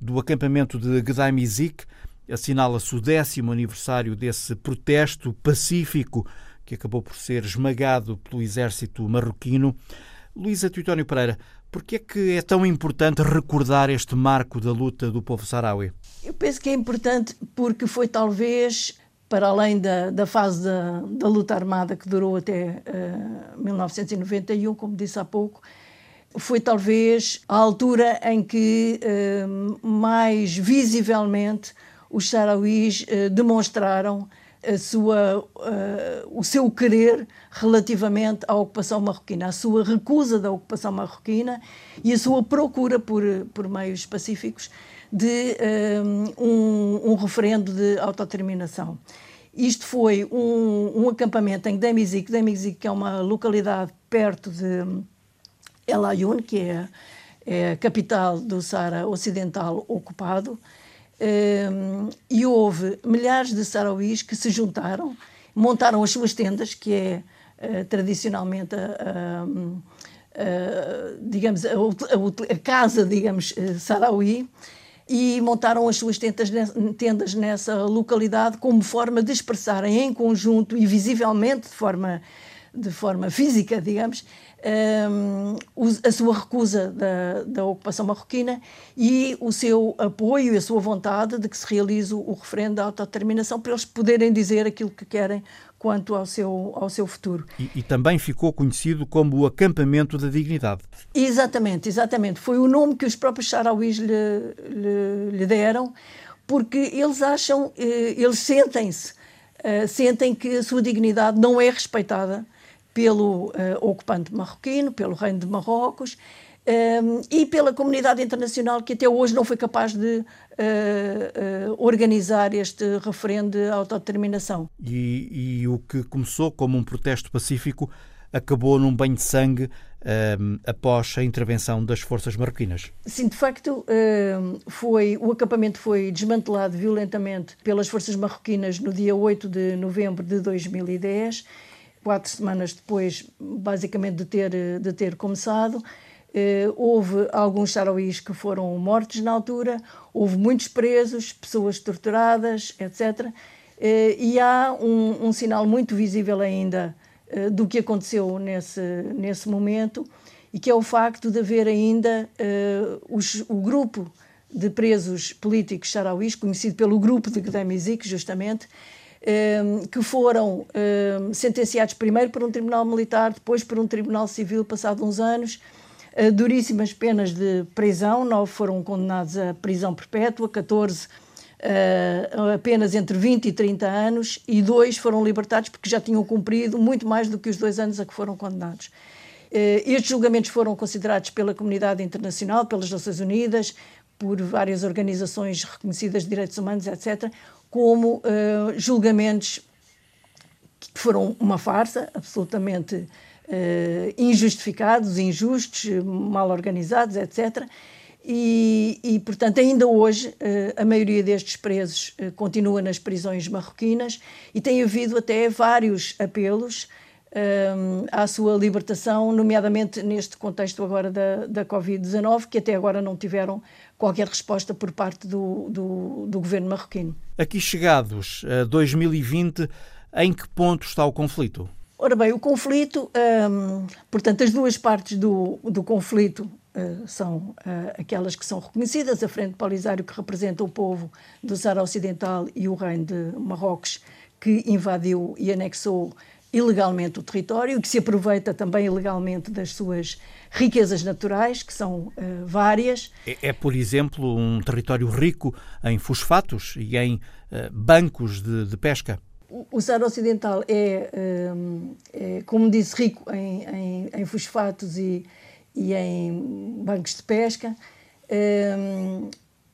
Speaker 1: do acampamento de Gdaimizik, assinala-se o décimo aniversário desse protesto pacífico que acabou por ser esmagado pelo exército marroquino. Luísa Teutónio Pereira, por que é que é tão importante recordar este marco da luta do povo saraui?
Speaker 6: Eu penso que é importante porque foi talvez, para além da, da fase da, da luta armada que durou até uh, eh, 1991, como disse há pouco, foi talvez a altura em que uh, mais visivelmente os sarauís uh, demonstraram a sua, uh, o seu querer relativamente à ocupação marroquina, a sua recusa da ocupação marroquina e a sua procura por, por meios pacíficos de um, um referendo de autodeterminação. Isto foi um, um acampamento em Demizik, Demizik que é uma localidade perto de El Ayoun, que é, é a capital do Sara Ocidental ocupado, e houve milhares de sarauís que se juntaram, montaram as suas tendas, que é uh, tradicionalmente a, a, a, digamos, a, casa, digamos, uh, sarauí, e montaram as suas tendas, tendas nessa localidade como forma de expressarem em conjunto e visivelmente, de forma, de forma física, digamos, a sua recusa da, da, ocupação marroquina e o seu apoio e a sua vontade de que se realize o, referendo da autodeterminação para eles poderem dizer aquilo que querem quanto ao seu, ao seu futuro.
Speaker 1: E, e, também ficou conhecido como o acampamento da dignidade.
Speaker 6: Exatamente, exatamente. Foi o nome que os próprios sarauís lhe, lhe, lhe deram, porque eles acham, eh, eles sentem-se, eh, sentem que a sua dignidade não é respeitada pelo uh, ocupante marroquino, pelo Reino de Marrocos, um, ehm, e pela comunidade internacional que até hoje não foi capaz de uh, uh, organizar este referendo de autodeterminação.
Speaker 1: E, e, o que começou como um protesto pacífico acabou num banho de sangue um, ehm, após a intervenção das forças marroquinas.
Speaker 6: Sim, de facto, ehm, foi, o acampamento foi desmantelado violentamente pelas forças marroquinas no dia 8 de novembro de 2010 quatro semanas depois, basicamente, de ter, de ter começado. Eh, houve alguns sarauís que foram mortos na altura, houve muitos presos, pessoas torturadas, etc. Eh, e há um, um sinal muito visível ainda eh, do que aconteceu nesse, nesse momento, e que é o facto de haver ainda os, o grupo de presos políticos sarauís, conhecido pelo grupo de Gdemizik, justamente, que foram ehm, sentenciados primeiro por um tribunal militar, depois por um tribunal civil, passado uns anos, duríssimas penas de prisão, nove foram condenados a prisão perpétua, 14 Uh, apenas entre 20 e 30 anos e dois foram libertados porque já tinham cumprido muito mais do que os dois anos a que foram condenados. Uh, estes julgamentos foram considerados pela comunidade internacional, pelas Nações Unidas, por várias organizações reconhecidas de direitos humanos, etc., como uh, julgamentos que foram uma farsa, absolutamente uh, injustificados, injustos, mal organizados, etc. E, e, portanto, ainda hoje, uh, a maioria destes presos continua nas prisões marroquinas e tem havido até vários apelos à sua libertação, nomeadamente neste contexto agora da, da Covid-19, que até agora não tiveram qualquer resposta por parte do, do, do governo marroquino.
Speaker 1: Aqui chegados a 2020, em que ponto está o conflito?
Speaker 6: Ora bem, o conflito, hum, portanto, as duas partes do, do conflito uh, são uh, aquelas que são reconhecidas, a Frente Polisário, que representa o povo do Sahara Ocidental, e o Reino de Marrocos, que invadiu e anexou ilegalmente o território e que se aproveita também ilegalmente das suas riquezas naturais, que são uh, várias.
Speaker 1: É, é, por exemplo, um território rico em fosfatos e em uh, bancos de, de, pesca?
Speaker 6: O Saara Ocidental é, é, como disse, rico em, em, em fosfatos e, e, em bancos de pesca.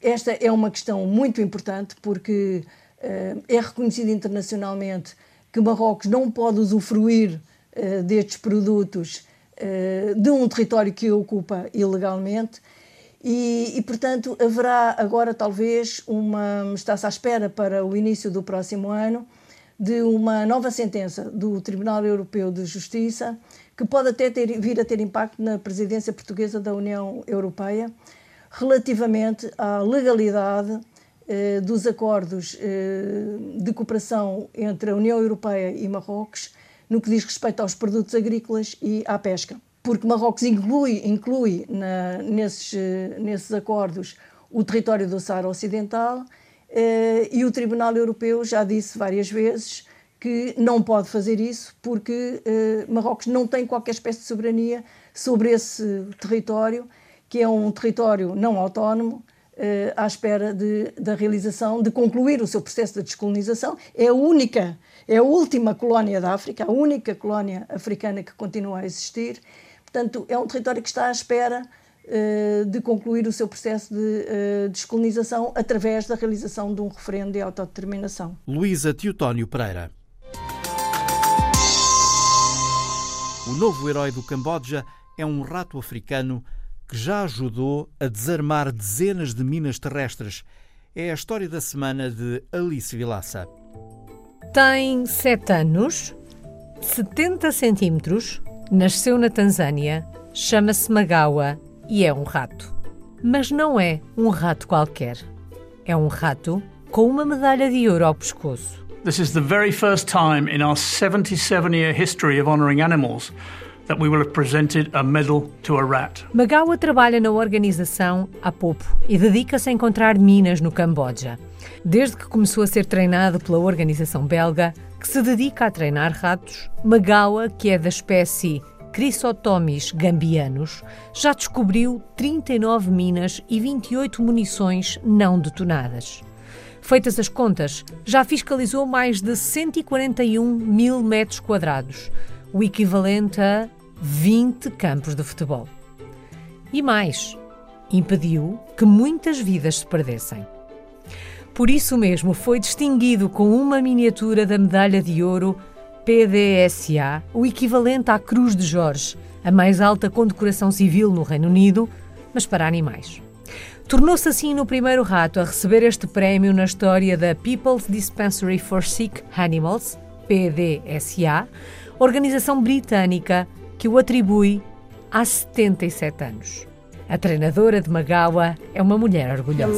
Speaker 6: esta é uma questão muito importante porque é reconhecido internacionalmente que Marrocos não pode usufruir destes produtos de um território que ocupa ilegalmente. E, e, portanto, haverá agora talvez uma. está-se à espera para o início do próximo ano de uma nova sentença do Tribunal Europeu de Justiça que pode até ter, vir a ter impacto na presidência portuguesa da União Europeia relativamente à legalidade eh, dos acordos eh, de cooperação entre a União Europeia e Marrocos no que diz respeito aos produtos agrícolas e à pesca. Porque Marrocos inclui, inclui na, nesses, eh, nesses acordos o território do Saara Ocidental e o Tribunal Europeu já disse várias vezes que não pode fazer isso porque Marrocos não tem qualquer espécie de soberania sobre esse território, que é um território não autónomo, eh, à espera de, da realização, de concluir o seu processo de descolonização. É a única, é a última colónia da África, a única colónia africana que continua a existir. Portanto, é um território que está à espera eh, de concluir o seu processo de eh, descolonização através da realização de um referendo de autodeterminação.
Speaker 1: Luísa Teotónio Pereira. O novo herói do Camboja é um rato africano que já ajudou a desarmar dezenas de minas terrestres. É a história da semana de Alice Vilaça.
Speaker 7: Tem 7 anos, 70 centímetros, nasceu na Tanzânia, chama-se Magawa e é um rato. Mas não é um rato qualquer. É um rato com uma medalha de ouro ao pescoço.
Speaker 8: This is the very first time in our 77 year history of honouring animals that we will have presented a medal to a rat.
Speaker 7: Magawa trabalha na organização pouco e dedica-se a encontrar minas no Camboja. Desde que começou a ser treinado pela organização belga, que se dedica a treinar ratos, Magawa, que é da espécie Chrysotomis gambianos, já descobriu 39 minas e 28 munições não detonadas. Feitas as contas, já fiscalizou mais de 141 mil metros quadrados, o equivalente a 20 campos de futebol. E mais, impediu que muitas vidas se perdessem. Por isso mesmo foi distinguido com uma miniatura da medalha de ouro PDSA, o equivalente à Cruz de Jorge, a mais alta condecoração civil no Reino Unido, mas para animais. Tornou-se assim no primeiro rato a receber este prémio na história da People's Dispensary for Sick Animals, PDSA, organização britânica que o atribui há 77 anos. A treinadora de Magawa é uma mulher orgulhosa.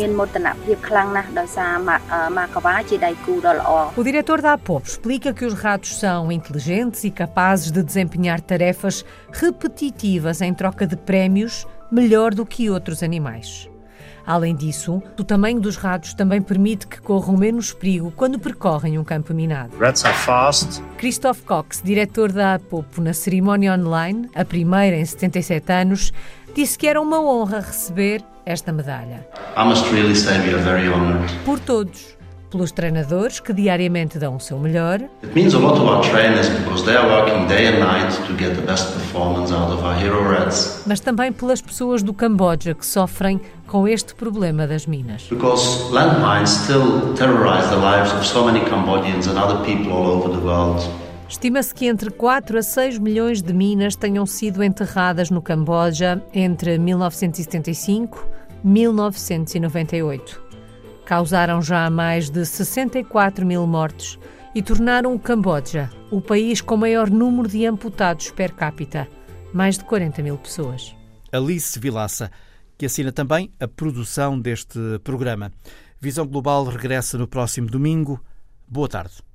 Speaker 7: O diretor da APOP explica que os ratos são inteligentes e capazes de desempenhar tarefas repetitivas em troca de prémios melhor do que outros animais. Além disso, o tamanho dos ratos também permite que corram menos perigo quando percorrem um campo minado.
Speaker 9: Rats are fast.
Speaker 7: Christoph Cox, diretor da APOPO na cerimónia online, a primeira em 77 anos, disse que era uma honra receber esta medalha.
Speaker 9: I must really say we are very honored.
Speaker 7: Por todos, pelos treinadores que diariamente dão o seu melhor.
Speaker 9: It means a lot to our trainers because they are working day and night to get the best performance out of our hero rats.
Speaker 7: Mas também pelas pessoas do Camboja que sofrem com este problema das minas.
Speaker 9: Because landmines still terrorize the lives of so many Cambodians and other people all over the world.
Speaker 7: Estima-se que entre 4 a 6 milhões de minas tenham sido enterradas no Camboja entre 1975 e 1998 causaram já mais de 64 mil mortes e tornaram o Camboja o país com maior número de amputados per capita, mais de 40 mil pessoas.
Speaker 1: Alice Vilaça, que assina também a produção deste programa. Visão Global regressa no próximo domingo. Boa tarde.